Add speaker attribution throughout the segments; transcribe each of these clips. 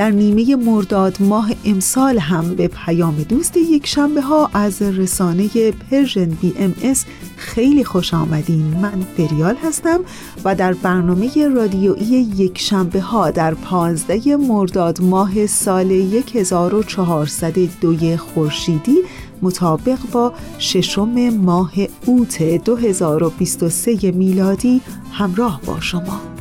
Speaker 1: در نیمه مرداد ماه امسال هم به پیام دوست یک شنبه ها از رسانه Persian BMS خیلی خوش آمدین. من فریال هستم و در برنامه رادیویی یک شنبه ها در پانزده مرداد ماه سال 1402 خورشیدی مطابق با ششم ماه اوت 2023 میلادی همراه با شما.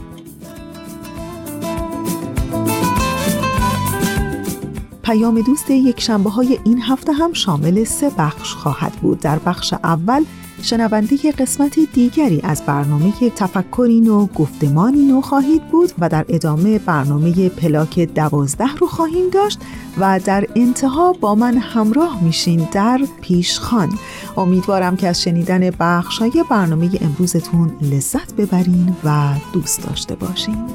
Speaker 1: پیام دوست یک شنبه های این هفته هم شامل سه بخش خواهد بود. در بخش اول شنونده قسمت دیگری از برنامه تفکری نو گفتمانی نو خواهید بود و در ادامه برنامه پلاک دوازده رو خواهیم داشت و در انتها با من همراه میشین در پیشخان امیدوارم که از شنیدن بخش های برنامه امروزتون لذت ببرین و دوست داشته باشین.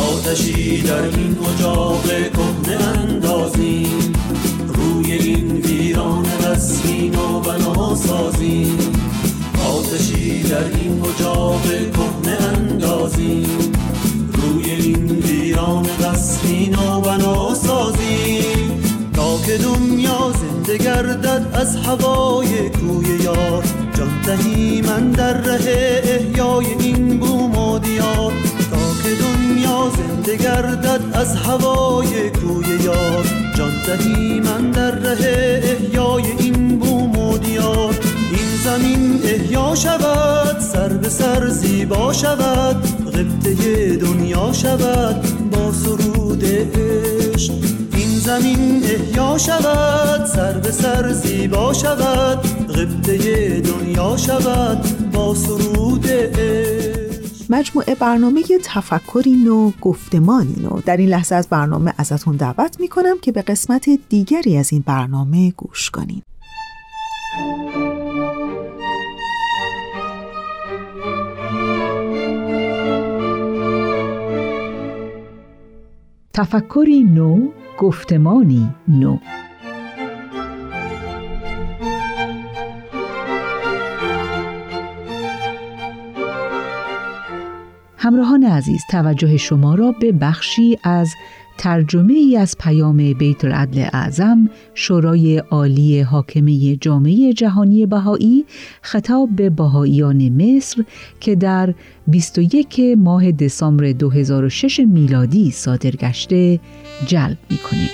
Speaker 2: آتشی در این اجاق کهنه اندازیم. روی این ویران قصری و بنا سازیم. آتشی در این اجاق کهنه اندازیم. روی این ویران قصری و بنا سازیم. تا که دنیا زنده گردد از هوای کوی یار جان دهی من در ره از هوای کوی یار. جان دهی من در ره احیای این بوم و دیار. این زمین احیا شود سر به سر زیبا شود. غبطه دنیا شود با سرود عشق. این زمین احیا شود سر به سر زیبا شود. غبطه دنیا شود با سرود عشق.
Speaker 1: مجموعه برنامه تفکری نو گفتمانی نو. در این لحظه از برنامه ازتون دعوت می‌کنم که به قسمت دیگری از این برنامه گوش کنید تفکری نو گفتمانی نو. همراهان عزیز توجه شما را به بخشی از ترجمه ای از پیام بیت العدل اعظم شورای عالی حاکمه جامعه جهانی بهایی خطاب به بهاییان مصر که در 21 ماه دسامبر 2006 میلادی صادر گشته جلب می کنیم.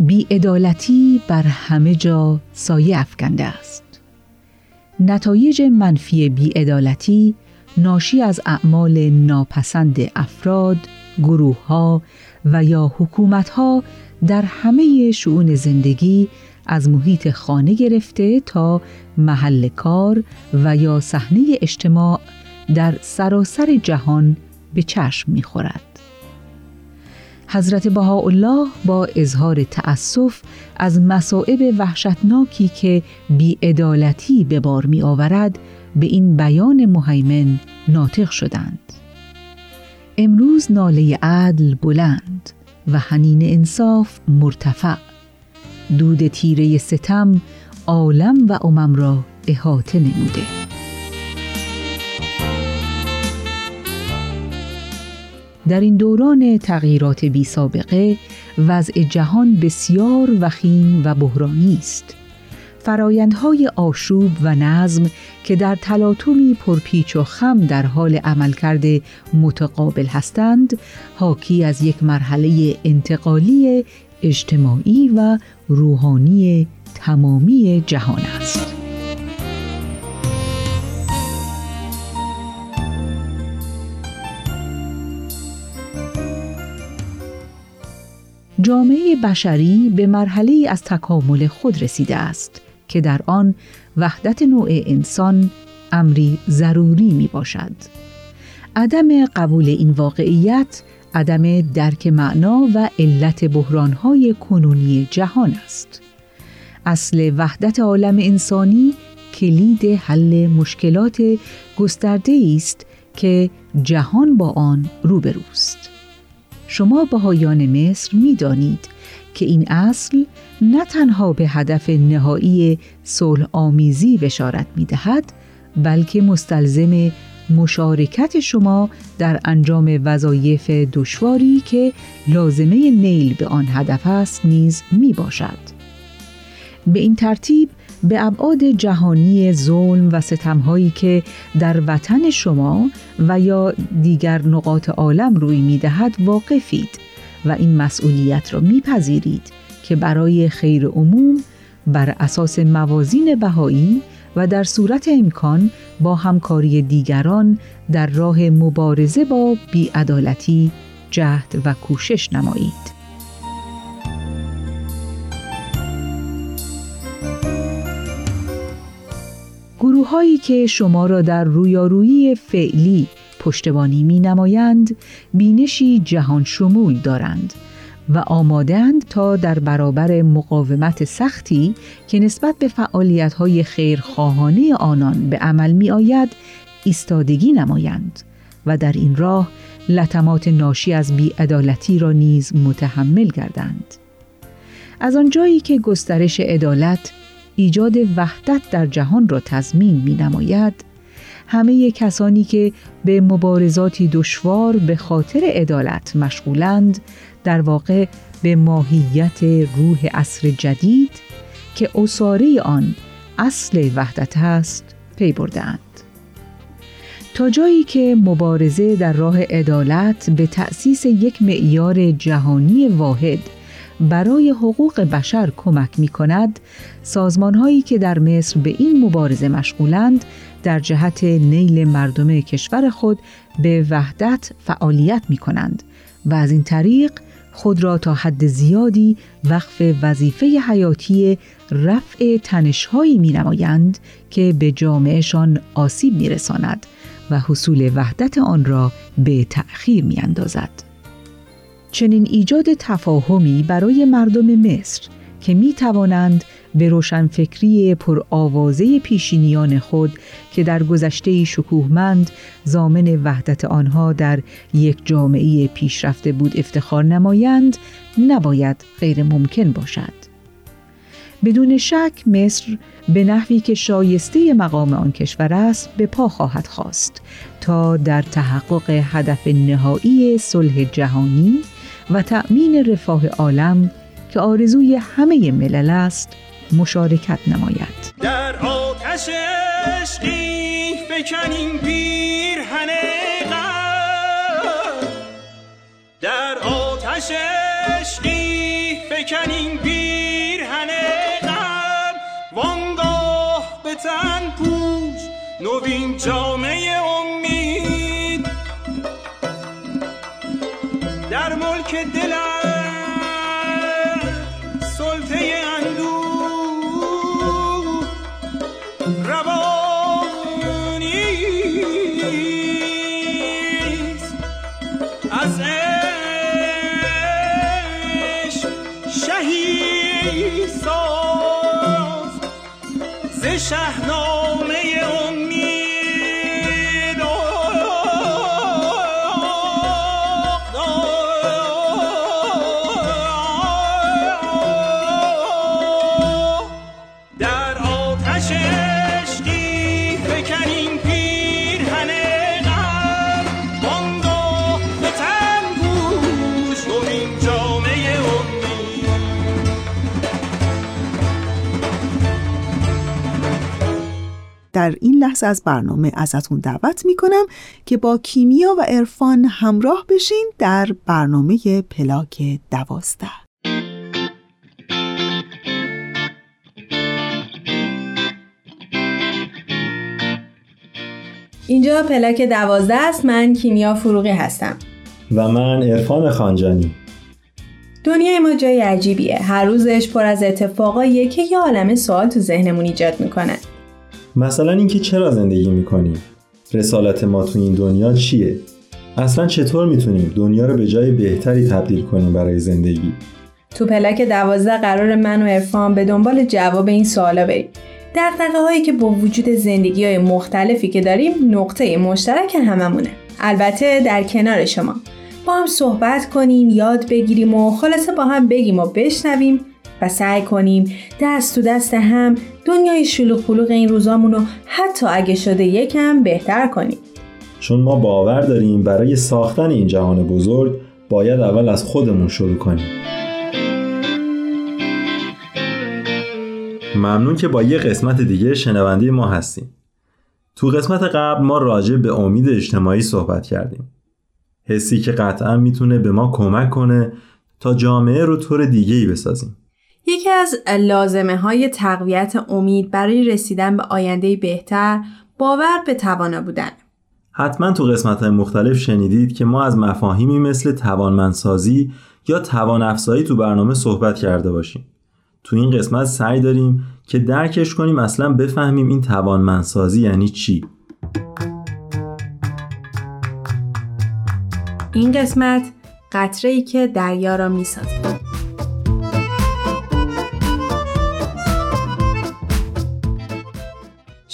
Speaker 1: بیعدالتی بر همه جا سایه افکنده است. نتایج منفی بیعدالتی ناشی از اعمال ناپسند افراد، گروه ها و یا حکومت ها در همه شعون زندگی از محیط خانه گرفته تا محل کار و یا صحنه اجتماع در سراسر جهان به چشم می‌خورد. حضرت بهاءالله با اظهار تأسف از مصائب وحشتناکی که بیعدالتی به بار می آورد به این بیان مهیمن ناطق شدند. امروز ناله عدل بلند
Speaker 3: و حنین انصاف مرتفع دود تیره ستم عالم و امم را احاطه نموده در این دوران تغییرات بی سابقه وضع جهان بسیار وخیم و بحرانی است. فرایندهای آشوب و نظم که در تلاطمی پرپیچ و خم در حال عملکرد متقابل هستند حاکی از یک مرحله انتقالی اجتماعی و روحانی تمامی جهان است. جامعه بشری به مرحله از تکامل خود رسیده است که در آن وحدت نوع انسان امری ضروری می باشد. عدم قبول این واقعیت عدم درک معنا و علت بحرانهای کنونی جهان است. اصل وحدت عالم انسانی کلید حل مشکلات گسترده است که جهان با آن روبروست. شما بهایان مصر می دانید که این اصل نه تنها به هدف نهایی صلح آمیزی بشارت می دهد بلکه مستلزم مشارکت شما در انجام وظایف دشواری که لازمه نیل به آن هدف است نیز می باشد. به این ترتیب به ابعاد جهانی ظلم و ستمهایی که در وطن شما و یا دیگر نقاط عالم روی می دهد واقفید و این مسئولیت را میپذیرید که برای خیر عموم بر اساس موازین بهایی و در صورت امکان با همکاری دیگران در راه مبارزه با بیعدالتی جهد و کوشش نمایید. گروه هایی که شما را در رویارویی فعلی پشتبانی می نمایند بینشی جهان شمول دارند و آمادند تا در برابر مقاومت سختی که نسبت به فعالیت های خیرخواهانه آنان به عمل می آید ایستادگی نمایند و در این راه لطمات ناشی از بیعدالتی را نیز متحمل گردند. از آنجایی که گسترش عدالت ایجاد وحدت در جهان را تضمین می نماید، همه کسانی که به مبارزاتی دشوار به خاطر عدالت مشغولند در واقع به ماهیت روح عصر جدید که اصاره آن اصل وحدت است پی بردند. تا جایی که مبارزه در راه عدالت به تأسیس یک معیار جهانی واحد برای حقوق بشر کمک می کند، سازمان هایی که در مصر به این مبارزه مشغولند در جهت نیل مردم کشور خود به وحدت فعالیت می کنند و از این طریق خود را تا حد زیادی وقف وظیفه حیاتی رفع تنشهایی می نمایند که به جامعهشان آسیب می رساند و حصول وحدت آن را به تأخیر می اندازد. چنین ایجاد تفاهمی برای مردم مصر که می توانند به روشنفکری پرآوازه پیشینیان خود که در گذشته شکوهمند زامن وحدت آنها در یک جامعه پیشرفته بود افتخار نمایند نباید غیر ممکن باشد. بدون شک مصر به نحوی که شایسته مقام آن کشور است به پا خواهد خواست تا در تحقق هدف نهایی صلح جهانی و تأمین رفاه عالم که آرزوی همه ملل است مشارکت نماید.
Speaker 4: در آتش عشقی فکنیم پیرهن در آتش عشقی فکنیم پیرهن غم وانگاه به تن پوش نوین جامعه در
Speaker 1: این لحظه از برنامه ازتون دعوت می‌کنم که با کیمیا و عرفان همراه بشین در برنامه پلاک دوازده.
Speaker 5: اینجا پلاک دوازده است. من کیمیا فروغی هستم.
Speaker 6: و من عرفان خانجانی.
Speaker 5: دنیای ما جای عجیبیه. هر روزش پر از اتفاقاییه که یه عالم سوال تو ذهنمون ایجاد می‌کنه.
Speaker 6: مثلا اینکه چرا زندگی می‌کنیم؟ رسالت ما تو این دنیا چیه؟ اصلا چطور می‌تونیم دنیا رو به جای بهتری تبدیل کنیم برای زندگی؟
Speaker 5: تو پلک دوازده قرار من و عرفان به دنبال جواب این سوالا بریم. دقدقه هایی که با وجود زندگی های مختلفی که داریم نقطه مشترک هممونه. البته در کنار شما. با هم صحبت کنیم یاد بگیریم و خلاصه با هم بگیم و بشنویم و سعی کنیم دست تو دست هم دنیای شلوغ پلوغ این روزامون رو حتی اگه شده یکم بهتر کنیم.
Speaker 6: چون ما باور داریم برای ساختن این جهان بزرگ باید اول از خودمون شروع کنیم. ممنون که با یه قسمت دیگه شنونده ما هستیم. تو قسمت قبل ما راجع به امید اجتماعی صحبت کردیم. حسی که قطعا می‌تونه به ما کمک کنه تا جامعه رو طور دیگه ای بسازیم.
Speaker 5: یکی از لازمه های تقویت امید برای رسیدن به آینده بهتر باور به توانا بودن.
Speaker 6: حتما تو قسمت های مختلف شنیدید که ما از مفاهیمی مثل توانمندسازی یا توان افزایی تو برنامه صحبت کرده باشیم. تو این قسمت سعی داریم که درکش کنیم اصلا بفهمیم این توانمندسازی یعنی چی.
Speaker 5: این قسمت قطره ای که دریا را می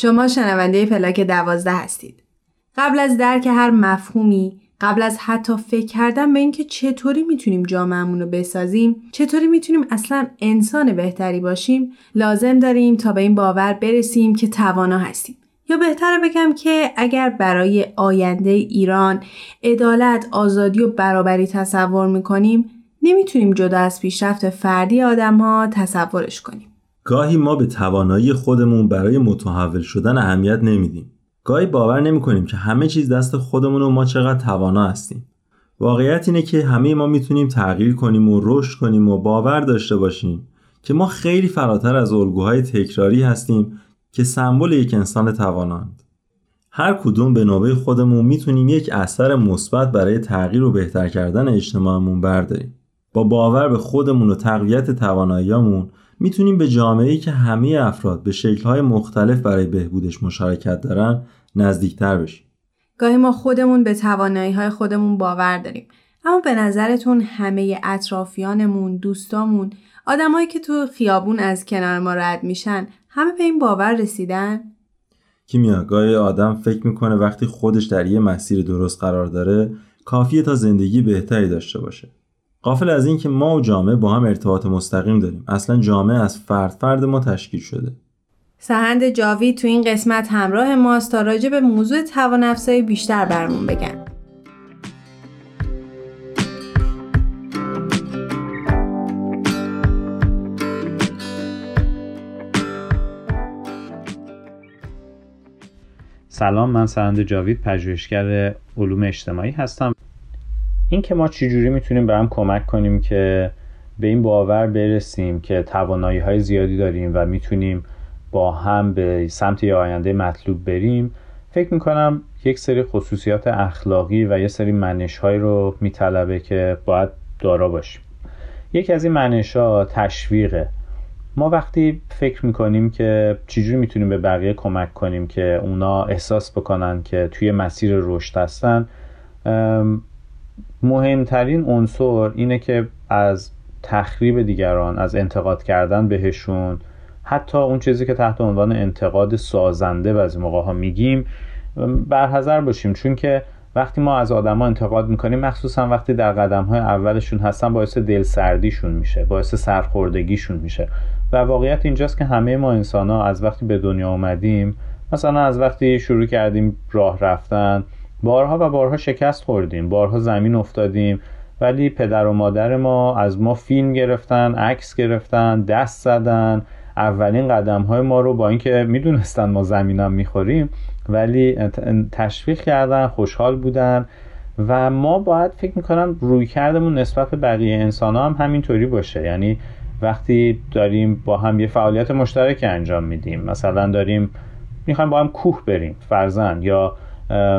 Speaker 5: شما شنونده پلاک دوازده هستید. قبل از درک هر مفهومی قبل از حتی فکر کردن به اینکه چطوری می‌تونیم جامعهمون رو بسازیم چطوری می‌تونیم اصلا انسان بهتری باشیم لازم داریم تا به این باور برسیم که توانا هستیم یا بهتره بگم که اگر برای آینده ایران عدالت آزادی و برابری تصور می‌کنیم نمی‌تونیم جدا از پیشرفت فردی آدم ها تصورش کنیم
Speaker 6: گاهی ما به توانایی خودمون برای متحول شدن اهمیت نمیدیم گاهی باور نمی کنیم که همه چیز دست خودمون و ما چقدر توانا هستیم. واقعیت اینه که همه ما می‌تونیم تغییر کنیم و رشد کنیم و باور داشته باشیم که ما خیلی فراتر از الگوهای تکراری هستیم که سمبل یک انسان تواناند. هر کدوم به نوبه خودمون می‌تونیم یک اثر مثبت برای تغییر و بهتر کردن اجتماعمون برداریم. با باور به خودمون و تقویت تواناییامون می‌تونیم به جامعه‌ای که همه افراد به شکل‌های مختلف برای بهبودش مشارکت دارن نزدیکتر بشیم.
Speaker 5: گاهی ما خودمون به توانایی های خودمون باور داریم. اما به نظرتون همه اطرافیانمون، دوستامون، آدمایی که تو خیابون از کنار ما رد میشن، همه به این باور رسیدن؟
Speaker 6: کیمیا گاهی آدم فکر می‌کنه وقتی خودش در یه مسیر درست قرار داره کافیه تا زندگی بهتری داشته باشه. قافل از اینکه ما و جامعه با هم ارتباط مستقیم داریم. اصلا جامعه از فرد فرد ما تشکیل شده.
Speaker 5: سهند جاوید تو این قسمت همراه ماست تا راجع به موضوع توان بیشتر برمون بگن.
Speaker 7: سلام من سهند جاوید پژوهشگر علوم اجتماعی هستم. این که ما چجوری می‌تونیم به هم کمک کنیم که به این باور برسیم که توانایی های زیادی داریم و می‌تونیم با هم به سمت یه آینده مطلوب بریم فکر می‌کنم یک سری خصوصیات اخلاقی و یه سری منش های رو میطلبه که باید دارا باشیم. یکی از این منش ها تشویقه. ما وقتی فکر می‌کنیم که چجوری می‌تونیم به بقیه کمک کنیم که اونا احساس بکنن که توی مسیر رشد هستن مهمترین عنصر اینه که از تخریب دیگران از انتقاد کردن بهشون حتی اون چیزی که تحت عنوان انتقاد سازنده از موقع ها میگیم برحضر باشیم. چون که وقتی ما از آدما انتقاد می‌کنیم مخصوصا وقتی در قدم های اولشون هستن باعث دلسردیشون میشه باعث سرخوردگیشون میشه. و واقعیت اینجاست که همه ما انسان ها از وقتی به دنیا اومدیم مثلا از وقتی شروع کردیم راه رفتن بارها و بارها شکست خوردیم بارها زمین افتادیم ولی پدر و مادر ما از ما فیلم گرفتن عکس گرفتن دست زدن. اولین قدم های ما رو با اینکه می‌دونستن ما زمینم می‌خوریم ولی تشویق کردن خوشحال بودن و ما باید فکر می‌کنم روی کردمون نسبت به بقیه انسان ها هم همینطوری باشه. یعنی وقتی داریم با هم یه فعالیت مشترک انجام میدیم مثلا داریم می‌خوایم با هم کوه بریم فرزن یا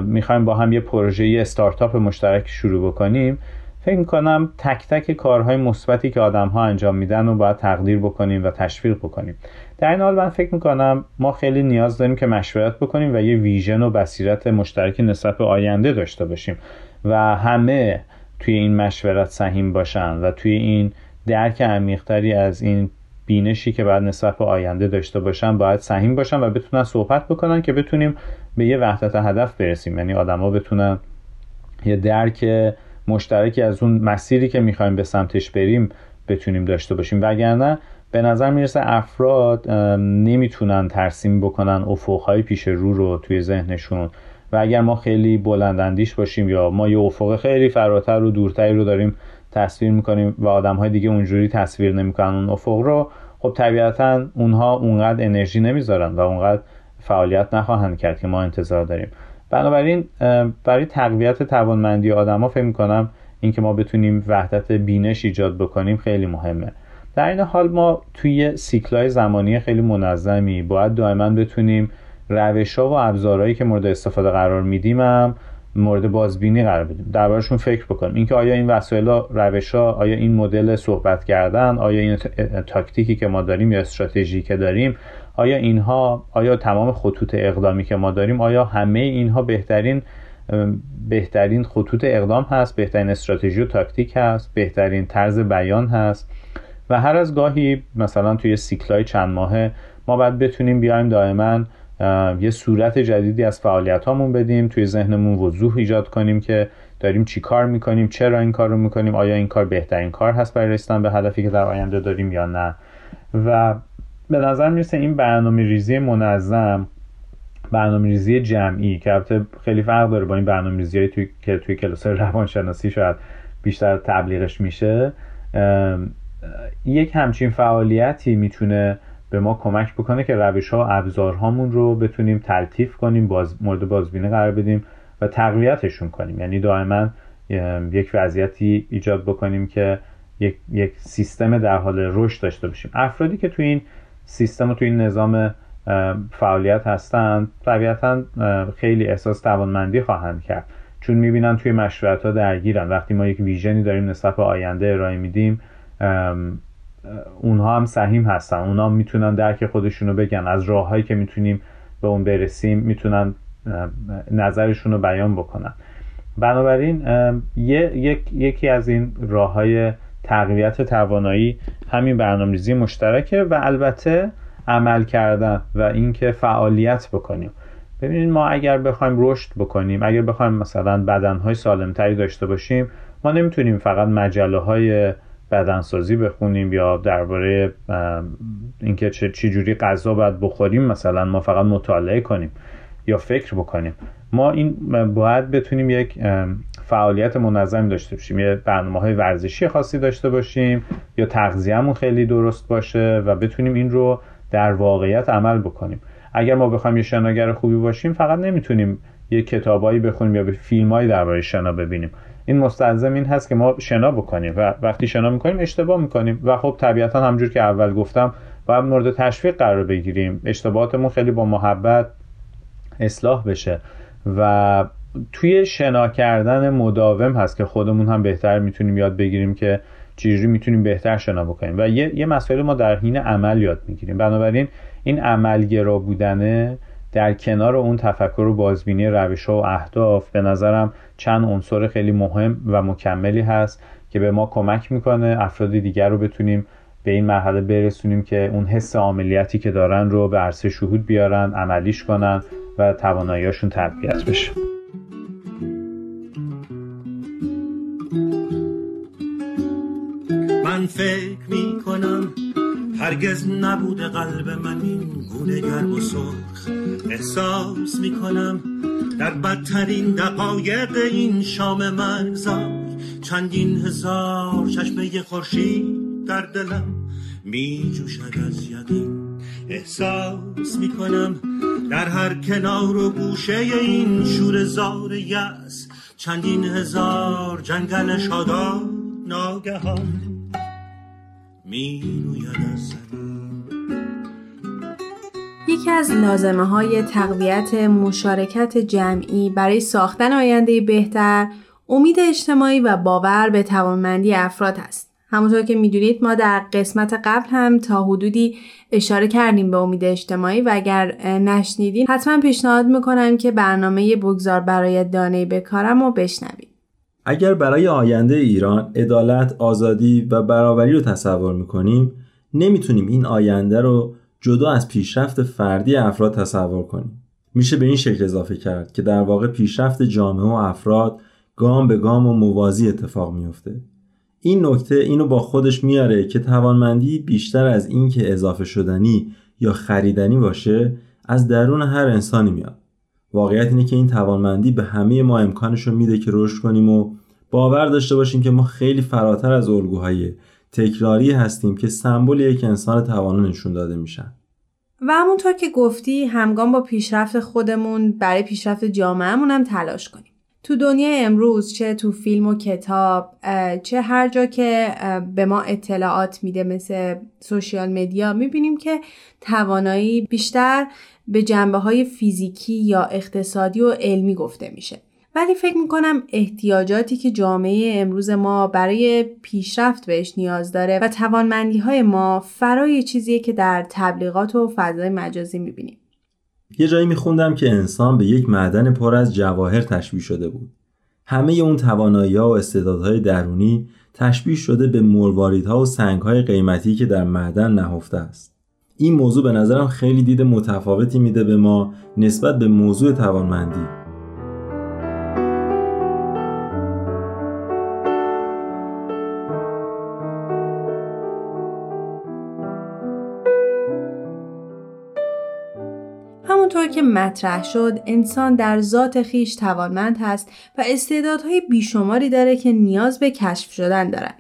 Speaker 7: می‌خوایم با هم یه پروژه یه استارتاپ مشترک شروع بکنیم. فکر می‌کنم تک تک کارهای مثبتی که آدم ها انجام میدن رو باید تقدیر بکنیم و تشویق بکنیم. در این حال من فکر می‌کنم ما خیلی نیاز داریم که مشورت بکنیم و یه ویژن و بصیرت مشترک نسبت به آینده داشته باشیم و همه توی این مشورت سهیم باشن و توی این درک عمیقتری از این بینشی که بعد نسبت به آینده داشته باشن باید سهیم باشن و بتونن صحبت بکنن که بتونیم به یه وحدت هدف برسیم. یعنی آدما بتونن یه درک مشترکی از اون مسیری که می‌خوایم به سمتش بریم بتونیم داشته باشیم. وگرنه به نظر می‌رسه افراد نمی‌تونن ترسیم بکنن افقهای پیش رو رو توی ذهنشون. و اگر ما خیلی بلندندیش باشیم یا ما یه افق خیلی فراتر و دورتری رو داریم تصویر می‌کنیم و آدم های دیگه اونجوری تصویر نمی‌کنن اون افق رو خب طبیعتا اونها اونقدر انرژی نمی‌ذارن و اونقدر فعالیت نخواهند کرد که ما انتظار داریم. بنابراین برای تقویت توانمندی آدما فکر می‌کنم اینکه ما بتونیم وحدت بینش ایجاد بکنیم خیلی مهمه. در این حال ما توی سیکلای زمانی خیلی منظمی باید دائما بتونیم روش ها و ابزارهایی که مورد استفاده قرار میدیم هم مورد بازبینی قرار بدیم. دربارشون فکر بکنیم. اینکه آیا این وسایل روش ها آیا این مدل صحبت کردن آیا این تاکتیکی که ما داریم یا استراتژی که داریم آیا اینها آیا تمام خطوط اقدامی که ما داریم آیا همه اینها بهترین بهترین خطوط اقدام هست بهترین استراتژی و تاکتیک هست بهترین طرز بیان هست؟ و هر از گاهی مثلا توی سیکلای چند ماهه ما باید بتونیم بیایم دائما یه صورت جدیدی از فعالیت هامون بدیم توی ذهنمون وضوح ایجاد کنیم که داریم چی کار می‌کنیم چرا این کار رو می‌کنیم آیا این کار بهترین کار هست برای رسیدن به هدفی که در آینده داریم یا نه؟ و به نظر می‌رسه این برنامه ریزی منظم برنامه ریزی جمعی که البته خیلی فرق داره با این برنامه ریزی توی... که توی کلاس روانشناسی شاید بیشتر تبلیغش میشه یک همچین فعالیتی می‌تونه به ما کمک بکنه که روش ها و ابزارهامون رو بتونیم تلطیف کنیم باز مورد بازبینی قرار بدیم و تقویتشون کنیم. یعنی دائما یک وضعیتی ایجاد بکنیم که یک, یک سیستم در حال رشد داشته باشیم. افرادی که توی این سیستم و توی این نظام فعالیت هستند طبیعتا خیلی احساس توانمندی خواهند کرد. چون می‌بینن توی مشروعات ها درگیرن. وقتی ما یک ویژنی داریم نسبت به آینده ارائه میدیم اونها هم سهیم هستن. اونها می‌تونن درک خودشونو بگن. از راههایی که می‌تونیم به اون برسیم می‌تونن نظرشون رو بیان بکنن. بنابراین یک، یکی از این راه های تقویت توانایی همین برنامه‌ریزی مشترکه و البته عمل کردن و اینکه فعالیت بکنیم. ببینید ما اگر بخوایم رشد بکنیم اگر بخوایم مثلا بدنهای سالمتری داشته باشیم ما نمی‌تونیم فقط مجله های بدنسازی بخونیم یا درباره اینکه چه چی جوری غذا باید بخوریم مثلا ما فقط مطالعه کنیم یا فکر بکنیم. ما این باید بتونیم یک فعالیت منظمی داشته باشیم. یه برنامه های ورزشی خاصی داشته باشیم یا تغذیهمون خیلی درست باشه و بتونیم این رو در واقعیت عمل بکنیم. اگر ما بخوایم یه شناگر خوبی باشیم فقط نمی‌تونیم یه کتابایی بخونیم یا به فیلمایی درباره شنا ببینیم. این مستلزم این هست که ما شنا بکنیم و وقتی شنا می‌کنیم اشتباه می‌کنیم. و خب طبیعتا همجور که اول گفتم باید مورد تشویق قرار بگیریم. اشتباهاتمون خیلی با محبت اصلاح بشه و توی شنا کردن مداوم هست که خودمون هم بهتر می‌تونیم یاد بگیریم که چجوری می‌تونیم بهتر شنا بکنیم. و یه, یه مسئله ما در حین عمل یاد می‌گیریم. بنابراین این عملگرا بودنه در کنار اون تفکر و بازبینی روش ها و اهداف به نظرم چند عنصر خیلی مهم و مکملی هست که به ما کمک می‌کنه افراد دیگر رو بتونیم به این مرحله برسونیم که اون حس عاملیتی که دارن رو به عرصه شهود بیارن عملیش کنن و تواناییاشون تقویت بشه.
Speaker 8: فکر می کنم هرگز نبوده قلب من این گونه گرم و سرخ احساس می کنم در بدترین دقایق این شام مرزا چندین هزار چشمه خورشید در دلم می جوشد از یقین. احساس می‌کنم در هر کنار و گوشه این شور زار یس چندین هزار جنگل شادان ناگهان می
Speaker 5: یکی از لازمه های تقویت مشارکت جمعی برای ساختن آینده بهتر امید اجتماعی و باور به توانمندی افراد است. همونطور که می‌دونید ما در قسمت قبل هم تا حدودی اشاره کردیم به امید اجتماعی و اگر نشنیدین حتما پیشنهاد می‌کنم که برنامه بگذار برای دانه بکارم رو بشنوید.
Speaker 6: اگر برای آینده ایران عدالت، آزادی و برابری رو تصور می‌کنیم نمی‌تونیم این آینده رو جدا از پیشرفت فردی افراد تصور کنیم. میشه به این شکل اضافه کرد که در واقع پیشرفت جامعه و افراد گام به گام و موازی اتفاق میفته. این نکته اینو با خودش میاره که توانمندی بیشتر از این که اضافه شدنی یا خریدنی باشه از درون هر انسانی میاد. واقعیت اینه که این توانمندی به همه ما امکانش رو میده که رشد کنیم و باور داشته باشیم که ما خیلی فراتر از الگوهای تکراری هستیم که سمبل یک انسان توانا نشون داده میشن.
Speaker 5: و همونطور که گفتی همگام با پیشرفت خودمون برای پیشرفت جامعهمون هم تلاش کنیم. تو دنیای امروز چه تو فیلم و کتاب چه هر جا که به ما اطلاعات میده مثل سوشیال مدیا می‌بینیم که توانایی بیشتر به جنبه های فیزیکی یا اقتصادی و علمی گفته میشه ولی فکر می‌کنم احتیاجاتی که جامعه امروز ما برای پیشرفت بهش نیاز داره و توانمندی های ما فرای چیزیه که در تبلیغات و فضای مجازی می‌بینیم.
Speaker 6: یه جایی میخوندم که انسان به یک معدن پر از جواهر تشبیه شده بود. همه اون توانایی و استعدادهای درونی تشبیه شده به مرواریدها و سنگهای قیمتی که در معدن نهفته است. این موضوع به نظرم خیلی دید متفاوتی میده به ما نسبت به موضوع توانمندی.
Speaker 5: همونطور که مطرح شد انسان در ذات خیش توانمند هست و استعدادهای بیشماری داره که نیاز به کشف شدن دارن.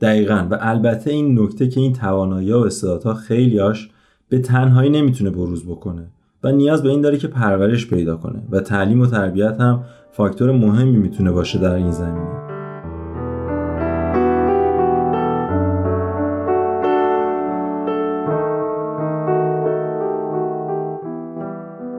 Speaker 6: دقیقا و البته این نکته که این توانایی و استعدادها خیلیاش به تنهایی نمی‌تونه بروز بکنه و نیاز به این داره که پرورش پیدا کنه و تعلیم و تربیت هم فاکتور مهمی می‌تونه باشه در این زمینه.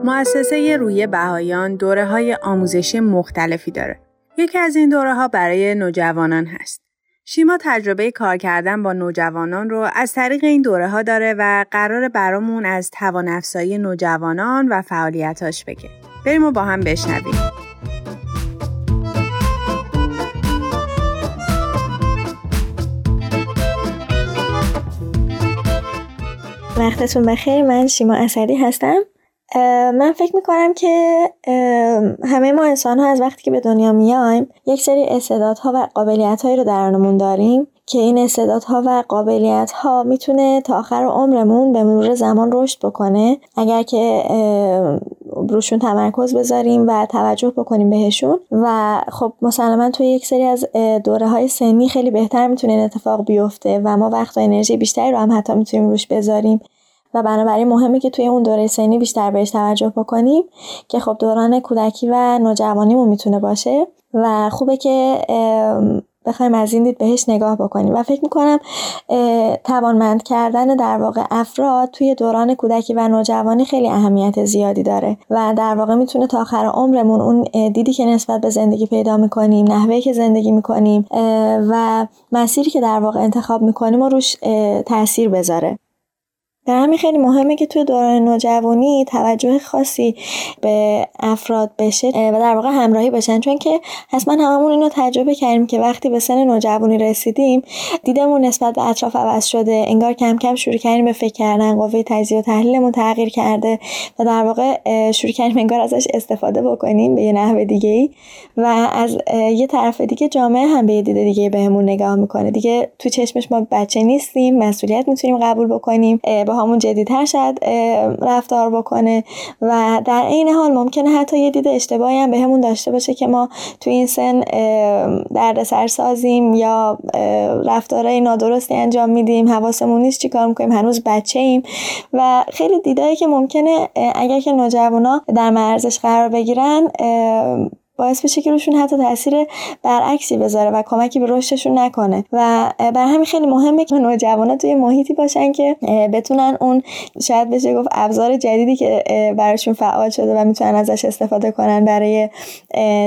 Speaker 5: مؤسسه روی بهایان دوره های آموزشی مختلفی داره. یکی از این دوره ها برای نوجوانان هست. شیما تجربه کار کردن با نوجوانان رو از طریق این دوره ها داره و قرار برامون از توان افزایی نوجوانان و فعالیتاش بگه. بریم و با هم بشنویم.
Speaker 9: وقتتون بخیر من شیما اصلی هستم من فکر می‌کنم که همه ما انسان ها از وقتی که به دنیا میایم یک سری استعدادها و قابلیت هایی رو درونمون داریم که این استعدادها و قابلیت ها می‌تونه تا آخر عمرمون به مرور زمان رشد بکنه. اگر که روشون تمرکز بذاریم و توجه بکنیم بهشون و خب مسلما توی یک سری از دوره های سنی خیلی بهتر می‌تونه این اتفاق بیفته و ما وقت و انرژی بیشتری رو هم حتی می‌تونیم روش بذاریم. و بنابراین مهمه که توی اون دوره سنی بیشتر بهش توجه بکنیم که خب دوران کودکی و نوجوانیمون می‌تونه باشه و خوبه که بخوایم از این دید بهش نگاه بکنیم. و فکر می‌کنم توانمند کردن در واقع افراد توی دوران کودکی و نوجوانی خیلی اهمیت زیادی داره و در واقع می‌تونه تا آخر عمرمون اون دیدی که نسبت به زندگی پیدا می‌کنیم نحوه که زندگی می‌کنیم و مسیری که در واقع انتخاب می‌کنیم و روش تاثیر بذاره. در همین خیلی مهمه که توی دوران نوجوانی توجه خاصی به افراد بشه و در واقع همراهی بشن. چون که حتما هممون اینو تجربه کردیم که وقتی به سن نوجوانی رسیدیم دیدمون نسبت به اطراف عوض شده انگار کم کم شروع کردیم به فکر کردن قوه تجزیه و تحلیلمون تغییر کرده و در واقع شروع کردیم انگار ازش استفاده بکنیم به یه نحو دیگه ای و از یه طرف دیگه جامعه هم به یه دید دیگه بهمون نگاه می‌کنه. دیگه تو چشمش ما بچه نیستیم مسئولیت می‌تونیم قبول بکنیم با با همون جدیتر شاید رفتار بکنه و در این حال ممکنه حتی یه دید اشتباهی هم بهمون داشته باشه که ما تو این سن دردسر سازیم یا رفتارهای نادرستی انجام میدیم حواسمون نیست چیکار می‌کنیم هنوز بچه ایم و خیلی دیدایی که ممکنه اگر که نوجوانا در مرزش قرار بگیرن باعث بشه که روشون حتی تاثیر برعکسی بذاره و کمکی به رشدشون نکنه. و بر همین خیلی مهمه که نوجوانا توی محیطی باشن که بتونن اون شاید بشه گفت ابزار جدیدی که براشون فعال شده و می‌تونن ازش استفاده کنن برای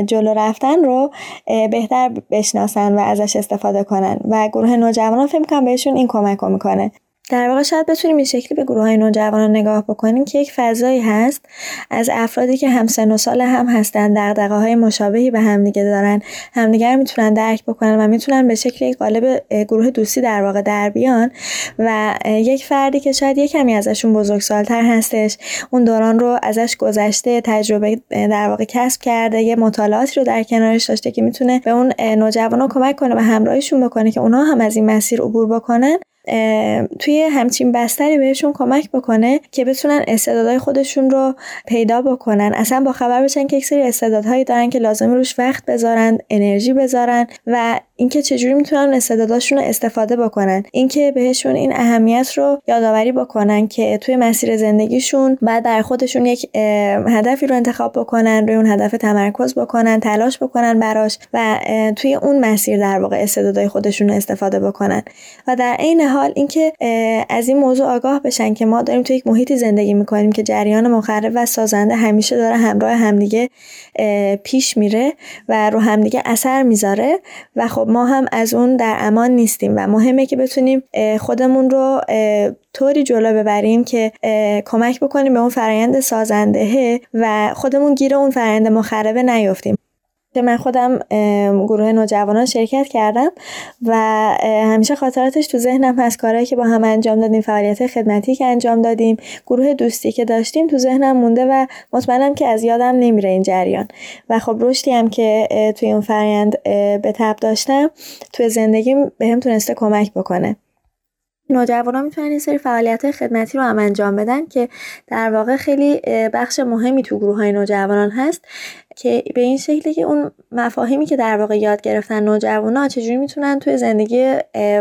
Speaker 9: جلو رفتن رو بهتر بشناسن و ازش استفاده کنن. و گروه نوجوانان فکر کنم بهشون این کمک می‌کنه. در واقع شاید بتونیم این شکلی به گروه های نوجوانان نگاه بکنیم که یک فضایی هست از افرادی که هم سن و سال هم هستن دقدقه های مشابهی به همدیگه دارن همدیگه رو می‌تونن درک بکنن و می‌تونن به شکل یک قالب گروه دوستی در واقع در بیان و یک فردی که شاید یک کمی ازشون بزرگسالتر هستش اون دوران رو ازش گذشته تجربه در واقع کسب کرده یه مطالعاتی رو در کنارش داشته که می‌تونه به اون نوجوانا کمک کنه و همراهیشون بکنه که اونها هم از این مسیر عبور بکنن. توی همچین بستری بهشون کمک بکنه که بتونن استعدادهای خودشون رو پیدا بکنن. اصلا با خبر بشن که یک سری استعدادهایی دارن که لازم روش وقت بذارن انرژی بذارن و اینکه چجوری می‌تونن استعداداشون رو استفاده بکنن. اینکه بهشون این اهمیت رو یادآوری بکنن که توی مسیر زندگیشون بعد در خودشون یک هدفی رو انتخاب بکنن روی اون هدف تمرکز بکنن تلاش بکنن براش و توی اون مسیر در واقع استعدادهای خودشون رو استفاده بکنن. و در عین حال اینکه از این موضوع آگاه بشن که ما داریم توی یک محیطی زندگی می‌کنیم که جریان مخرب و سازنده همیشه داره همراه همدیگه پیش میره و رو همدیگه اثر می‌ذاره و خب ما هم از اون در امان نیستیم و مهمه که بتونیم خودمون رو طوری جلو ببریم که کمک بکنیم به اون فرایند سازندهه و خودمون گیر اون فرایند مخربه نیفتیم من خودم گروه نوجوانان شرکت کردم و همیشه خاطراتش تو ذهنم هست. کارهایی که با هم انجام دادیم فعالیت خدمتی که انجام دادیم گروه دوستی که داشتیم تو ذهنم مونده و مطمئنم که از یادم نمیره این جریان. و خب رشدی هم که توی اون فرایند به تب داشتم توی زندگیم بهم تونسته کمک بکنه. نوجوانا می‌تونن این سری فعالیت خدمتی رو هم انجام بدن که در واقع خیلی بخش مهمی تو گروه های نوجوانان هست. که به این شکلی که اون مفاهیمی که در واقع یاد گرفتن نوجوانا چجوری می‌تونن توی زندگی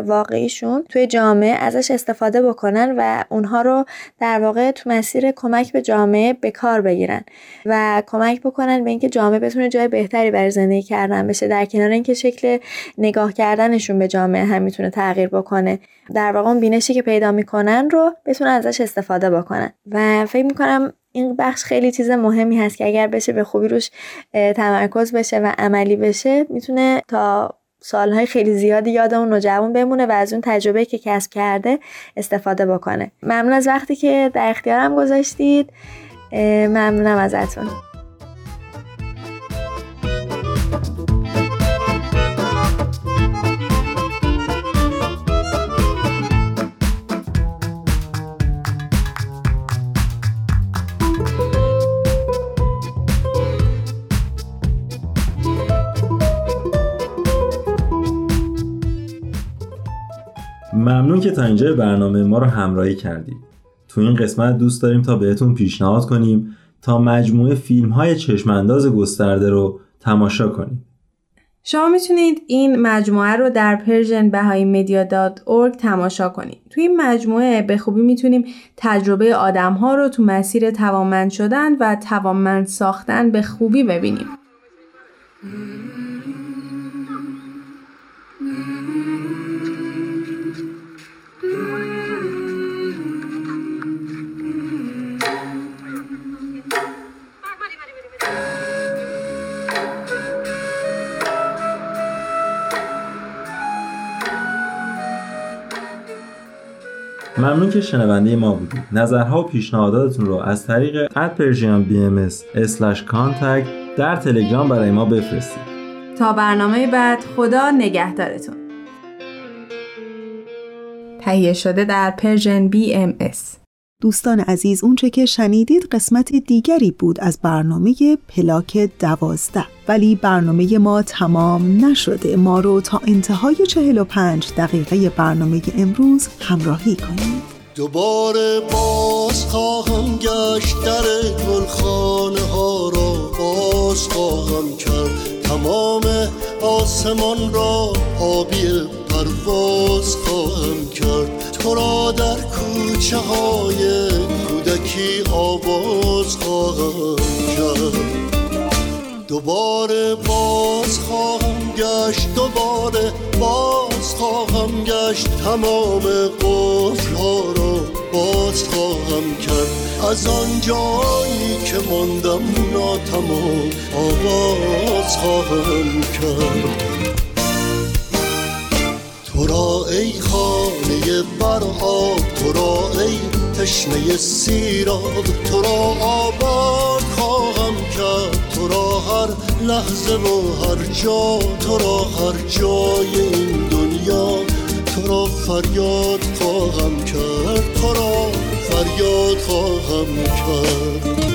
Speaker 9: واقعیشون توی جامعه ازش استفاده بکنن و اونها رو در واقع تو مسیر کمک به جامعه به کار بگیرن و کمک بکنن به اینکه جامعه بتونه جای بهتری برای زندگی کردن بشه. در کنار اینکه شکل نگاه کردنشون به جامعه هم می‌تونه تغییر بکنه در واقع اون بینشی که پیدا می‌کنن رو بتونن ازش استفاده بکنن. و فکر می‌کنم این بخش خیلی چیز مهمی هست که اگر بشه به خوبی روش تمرکز بشه و عملی بشه می‌تونه تا سالهای خیلی زیادی یاد اون نوجوان بمونه و از اون تجربه که کسب کرده استفاده بکنه. ممنون از وقتی که در اختیارم گذاشتید. ممنونم ازتون.
Speaker 6: ممنون که تا اینجا برنامه ما رو همراهی کردید تو این قسمت دوست داریم تا بهتون پیشنهاد کنیم تا مجموعه فیلم های چشمانداز گسترده رو تماشا کنید
Speaker 5: شما می‌تونید این مجموعه رو در پرژن بهای تماشا کنید. توی این مجموعه به خوبی می‌تونیم تجربه آدم ها رو تو مسیر توانمند شدن و توانمند ساختن به خوبی ببینیم.
Speaker 6: ممنون که شنونده ما بودید. نظرها و پیشنهاداتتون رو از طریق @persian contact در تلگرام برای ما بفرستید.
Speaker 5: تا برنامه بعد خدا نگهدارتون. تهیه شده در پرژن BMS
Speaker 1: دوستان عزیز اونچه که شنیدید قسمت دیگری بود از برنامه پلاک دوازده. ولی برنامه ما تمام نشده. ما رو تا انتهای 45 دقیقه برنامه امروز همراهی کنید.
Speaker 10: دوباره باز خواهم گشت در گلخانه ها را. باز خواهم کرد تمام آسمان را. آبی پرواز خواهم کرد. تو را در کوچه های کودکی آواز خواهم کرد. دوباره باز خواهم گشت دوباره باز خواهم گشت. تمام قفل ها را باز خواهم کرد. از آن جایی که ماندم ناتمام آواز خواهم کرد. تو را ای خانه بر آب تو را ای تشنه سیراب تو را آباد خواهم کرد تو را هر لحظه و هر جا تو را هر جای این دنیا تو را فریاد خواهم کرد تو را فریاد خواهم کرد.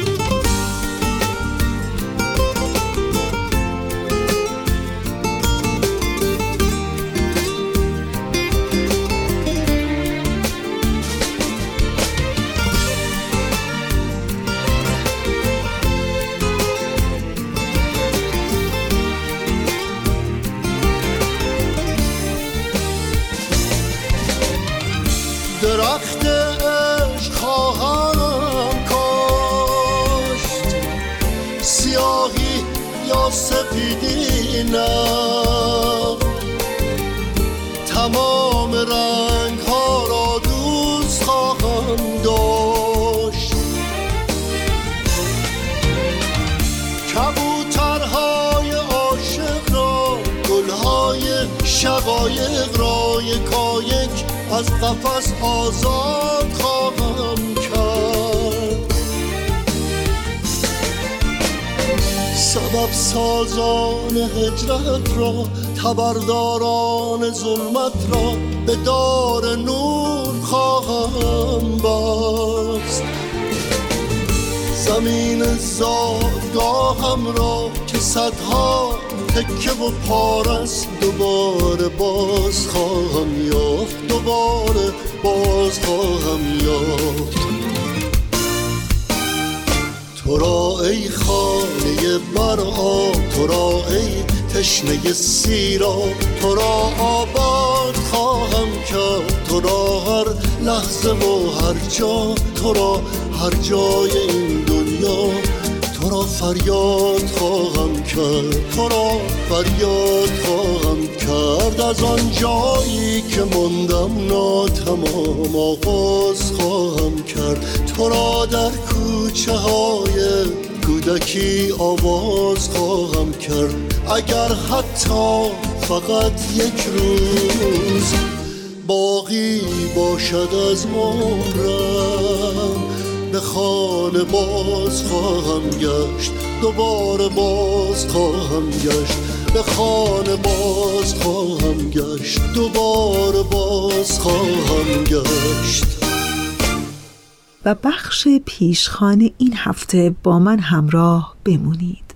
Speaker 10: تمام رنگ ها را دوست خواهم داشت. کبوترهای عاشق را گلهای شقایق را یکایک از قفس آزاد سبب سازان هجرت را تبرداران ظلمت را به دار نور خواهم بست. زمین زادگاهم را که صدها تکه و پارست دوباره باز خواهم یافت دوباره باز خواهم یافت. تو را ای خانه بر آب تو را ای تشنه سیراب تو را آباد خواهم کرد تو را هر لحظه و هر جا تو را هر جای این دنیا. تو را فریاد خواهم کرد. تو را فریاد خواهم کرد. از آن جایی که مندم ناتمام آغاز خواهم کرد. تو را در کوچه های کودکی آواز خواهم کرد. اگر حتی فقط یک روز باقی باشد از عمرم به خانه باز خواهم گشت. دوباره باز خواهم گشت. به خانه باز خواهم گشت. دوباره باز خواهم گشت.
Speaker 1: و بخش پیشخان این هفته با من همراه بمونید.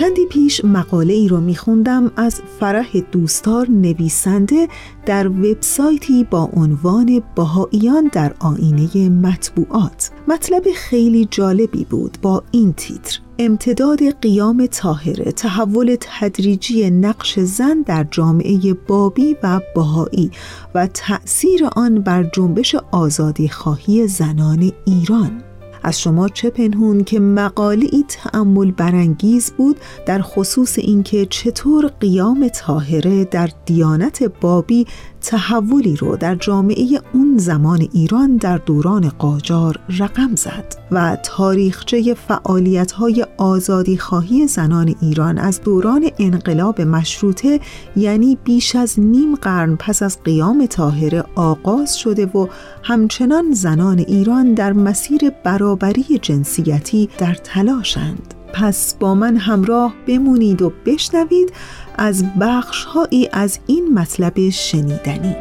Speaker 1: چندی پیش مقاله ای رو میخوندم از فرح دوستار نویسنده در وبسایتی با عنوان بهاییان در آینه مطبوعات. مطلب خیلی جالبی بود با این تیتر. امتداد قیام طاهره تحول تدریجی نقش زن در جامعه بابی و بهایی و تأثیر آن بر جنبش آزادی خواهی زنان ایران. از شما چه پنهون که مقاله ای تأمل برانگیز بود در خصوص اینکه چطور قیام طاهره در دیانت بابی تحولی رو در جامعه اون زمان ایران در دوران قاجار رقم زد و تاریخچه فعالیت های آزادی خواهی زنان ایران از دوران انقلاب مشروطه یعنی بیش از نیم قرن پس از قیام طاهره آغاز شده و همچنان زنان ایران در مسیر برابری جنسیتی در تلاشند. پس با من همراه بمونید و بشنوید از بخشهایی از این مطلب شنیدنی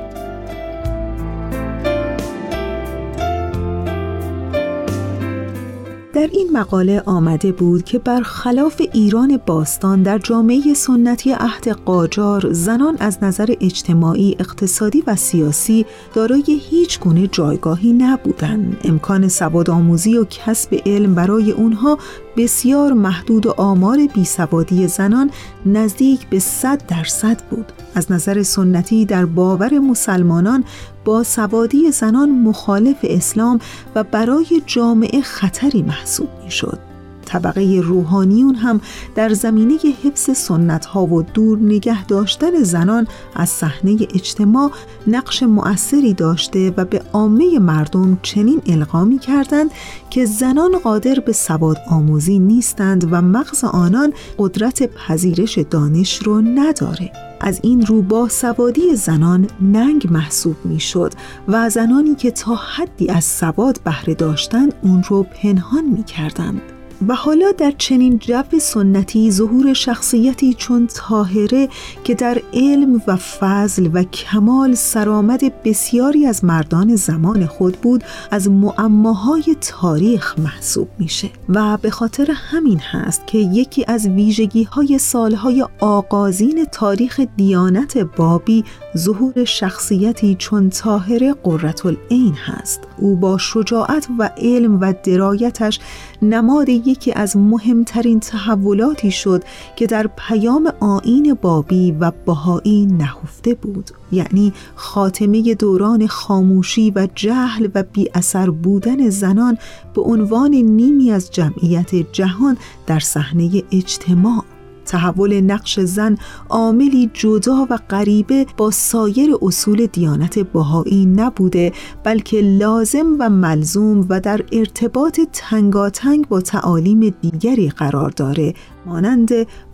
Speaker 1: در این مقاله آمده بود که برخلاف ایران باستان در جامعه سنتی عهد قاجار زنان از نظر اجتماعی، اقتصادی و سیاسی دارای هیچ گونه جایگاهی نبودند. امکان سواد آموزی و کسب علم برای اونها بسیار محدود و آمار بیسوادی زنان نزدیک به صد درصد بود. از نظر سنتی در باور مسلمانان با سوادی زنان مخالف اسلام و برای جامعه خطری محسوب می شد طبقه روحانیون هم در زمینه حفظ سنت ها و دور نگه داشتن زنان از صحنه اجتماع نقش مؤثری داشته و به عامه مردم چنین القا کردند که زنان قادر به سواد آموزی نیستند و مغز آنان قدرت پذیرش دانش رو نداره از این رو با سوادی زنان ننگ محسوب می شد و زنانی که تا حدی از سواد بهره داشتند اون رو پنهان می کردند. و حالا در چنین جو سنتی ظهور شخصیتی چون تاهره که در علم و فضل و کمال سرآمد بسیاری از مردان زمان خود بود از معماهای تاریخ محسوب میشه. و به خاطر همین هست که یکی از ویژگی های سالهای آغازین تاریخ دیانت بابی ظهور شخصیتی چون تاهره قررت العین هست. او با شجاعت و علم و درایتش نماد یکی از مهمترین تحولاتی شد که در پیام آین بابی و بهایی نهفته بود. یعنی خاتمه دوران خاموشی و جهل و بی اثر بودن زنان به عنوان نیمی از جمعیت جهان در صحنه اجتماع تحول نقش زن عاملی جدا و غریبه با سایر اصول دیانت بهایی نبوده بلکه لازم و ملزوم و در ارتباط تنگاتنگ با تعالیم دیگری قرار داره مانند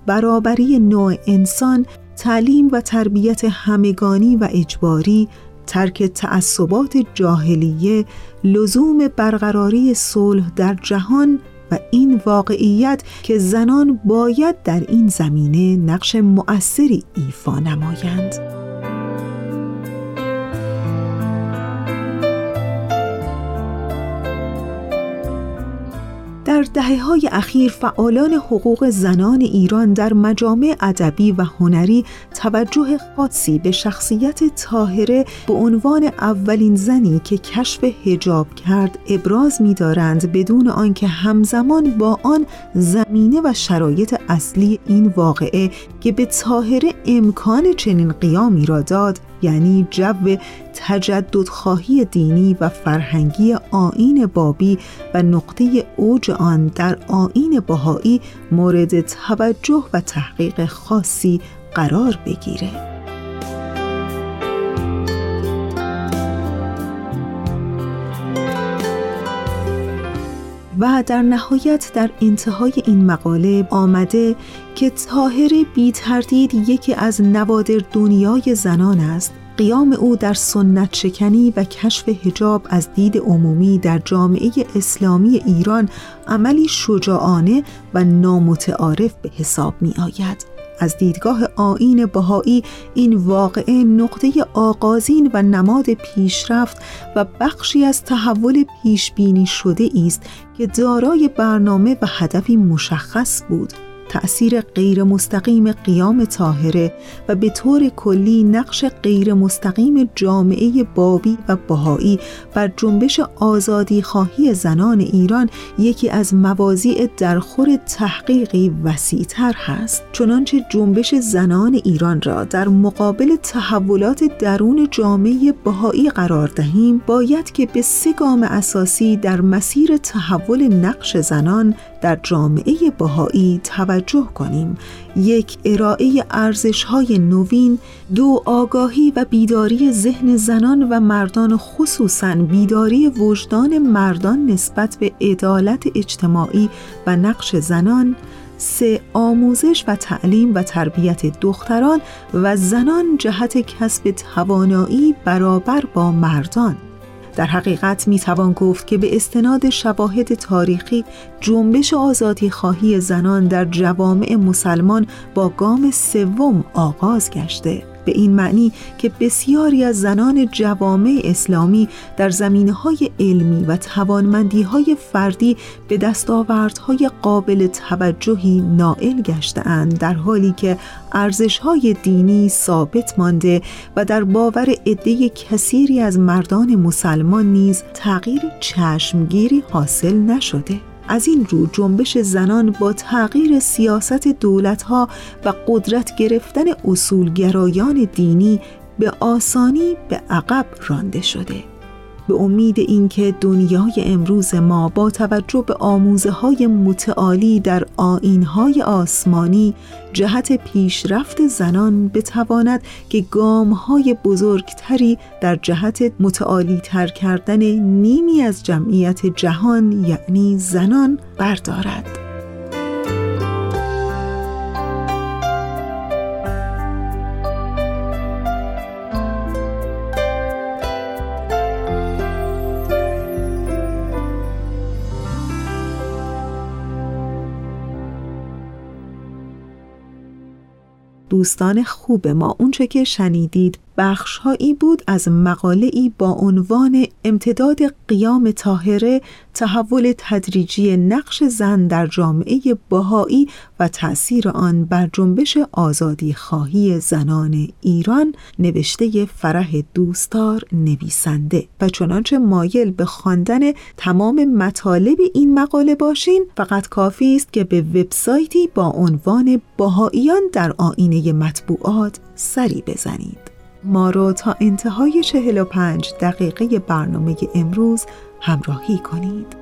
Speaker 1: برابری نوع انسان تعلیم و تربیت همگانی و اجباری ترک تعصبات جاهلیه لزوم برقراری صلح در جهان و این واقعیت که زنان باید در این زمینه نقش مؤثری ایفا نمایند. در دهه های اخیر فعالان حقوق زنان ایران در مجامع ادبی و هنری توجه خاصی به شخصیت تاهره به عنوان اولین زنی که کشف هجاب کرد ابراز دارند بدون آنکه همزمان با آن زمینه و شرایط اصلی این واقعه که به تاهره امکان چنین قیامی را داد یعنی جو تجددخواهی دینی و فرهنگی آین بابی و نقطه اوج آن در آین بهایی مورد توجه و تحقیق خاصی قرار بگیره. و در نهایت در انتهای این مقاله آمده که تاهر بی تردید یکی از نوادر دنیای زنان است قیام او در سنت شکنی و کشف هجاب از دید عمومی در جامعه اسلامی ایران عملی شجاعانه و نامتعارف به حساب می آید. از دیدگاه آین بهایی این واقعه نقطه آغازین و نماد پیشرفت و بخشی از تحول پیش بینی شده است که دارای برنامه و هدفی مشخص بود تأثیر غیر مستقیم قیام طاهره و به طور کلی نقش غیر مستقیم جامعه بابی و بهایی بر جنبش آزادی خواهی زنان ایران یکی از موازیع درخور تحقیقی وسیعتر هست. چنانچه جنبش زنان ایران را در مقابل تحولات درون جامعه بهایی قرار دهیم باید که به سه گام اساسی در مسیر تحول نقش زنان در جامعه بهایی توجه کنیم. یک ارائه ارزش های نوین دو آگاهی و بیداری ذهن زنان و مردان خصوصا بیداری وجدان مردان نسبت به عدالت اجتماعی و نقش زنان سه آموزش و تعلیم و تربیت دختران و زنان جهت کسب توانایی برابر با مردان. در حقیقت می توان گفت که به استناد شواهد تاریخی جنبش آزادی خواهی زنان در جوامع مسلمان با گام سوم آغاز گشته. به این معنی که بسیاری از زنان جوامع اسلامی در زمینه های علمی و توانمندی های فردی به دستاوردهای قابل توجهی نائل گشتهاند در حالی که ارزش های دینی ثابت مانده و در باور عده کثیری از مردان مسلمان نیز تغییر چشمگیری حاصل نشده. از این رو جنبش زنان با تغییر سیاست دولتها و قدرت گرفتن اصولگرایان دینی به آسانی به عقب رانده شده. به امید اینکه دنیای امروز ما با توجه به آموزه های متعالی در آین های آسمانی جهت پیشرفت زنان بتواند که گام های بزرگتری در جهت متعالی تر کردن نیمی از جمعیت جهان یعنی زنان بردارد. دوستان خوب ما. اونچه که شنیدید بخشهایی بود از مقاله ای با عنوان امتداد قیام تاهره تحول تدریجی نقش زن در جامعه بهایی و تأثیر آن بر جنبش آزادی خواهی زنان ایران نوشته فرح دوستار نویسنده. و چنانچه مایل به خواندن تمام مطالب این مقاله باشین فقط کافی است که به وبسایتی با عنوان بهاییان در آینه مطبوعات سری بزنید. ما رو تا انتهای 45 دقیقه برنامه امروز همراهی کنید.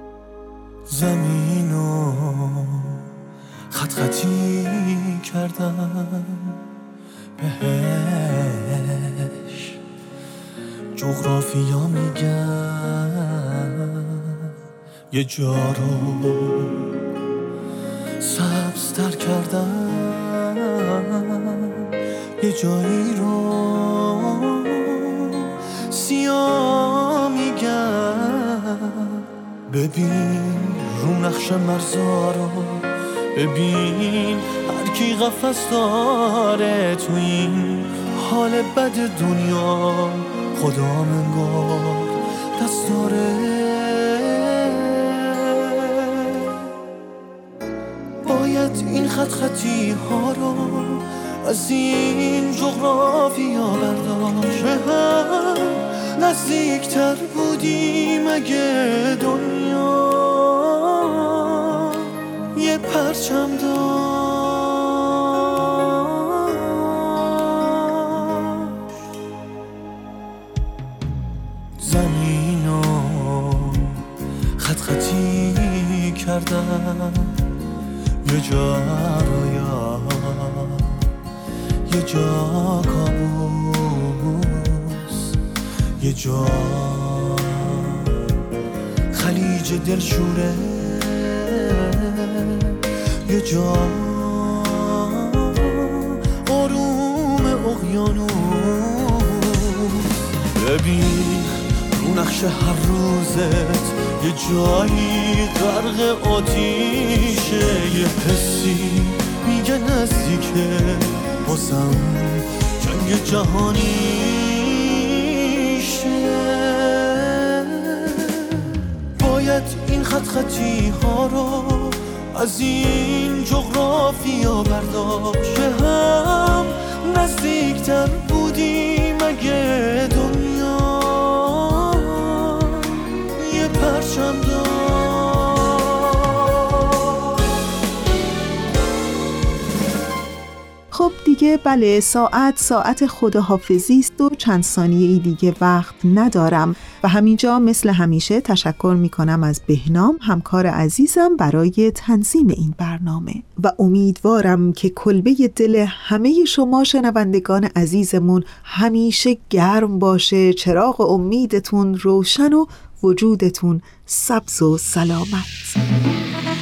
Speaker 8: زمین و خط خطی کردم. بهش جغرافیا میگن یه جا رو سبزتر کردم. یه جایی رو میگم. ببین رو نقش مرزا رو ببین هر کی قفص داره تو این حال بد دنیا. خدا منگار دست داره باید این خط خطی ها رو از این جغرافیا برداشت. نزدیکتر بودیم اگه دنیا. یه پرچم داشت خلیج دلشوره. یه جا. آروم اقیانوس ببین رو نقش هر روزت یه جایی غرق آتیشه. یه حسی میگه نزدیکه. بازم جنگ جهانی. خط خطی ها رو از این جغرافیا برداشت. هم نزدیکتر بودیم اگه دنیا
Speaker 1: دیگه بله ساعت ساعت خداحافظی است و چند ثانیه ای دیگه وقت ندارم. و همینجا مثل همیشه تشکر می کنم از بهنام همکار عزیزم برای تنظیم این برنامه. و امیدوارم که کلبه دل همه شما شنوندگان عزیزمون همیشه گرم باشه چراغ امیدتون روشن و وجودتون سبز و سلامت.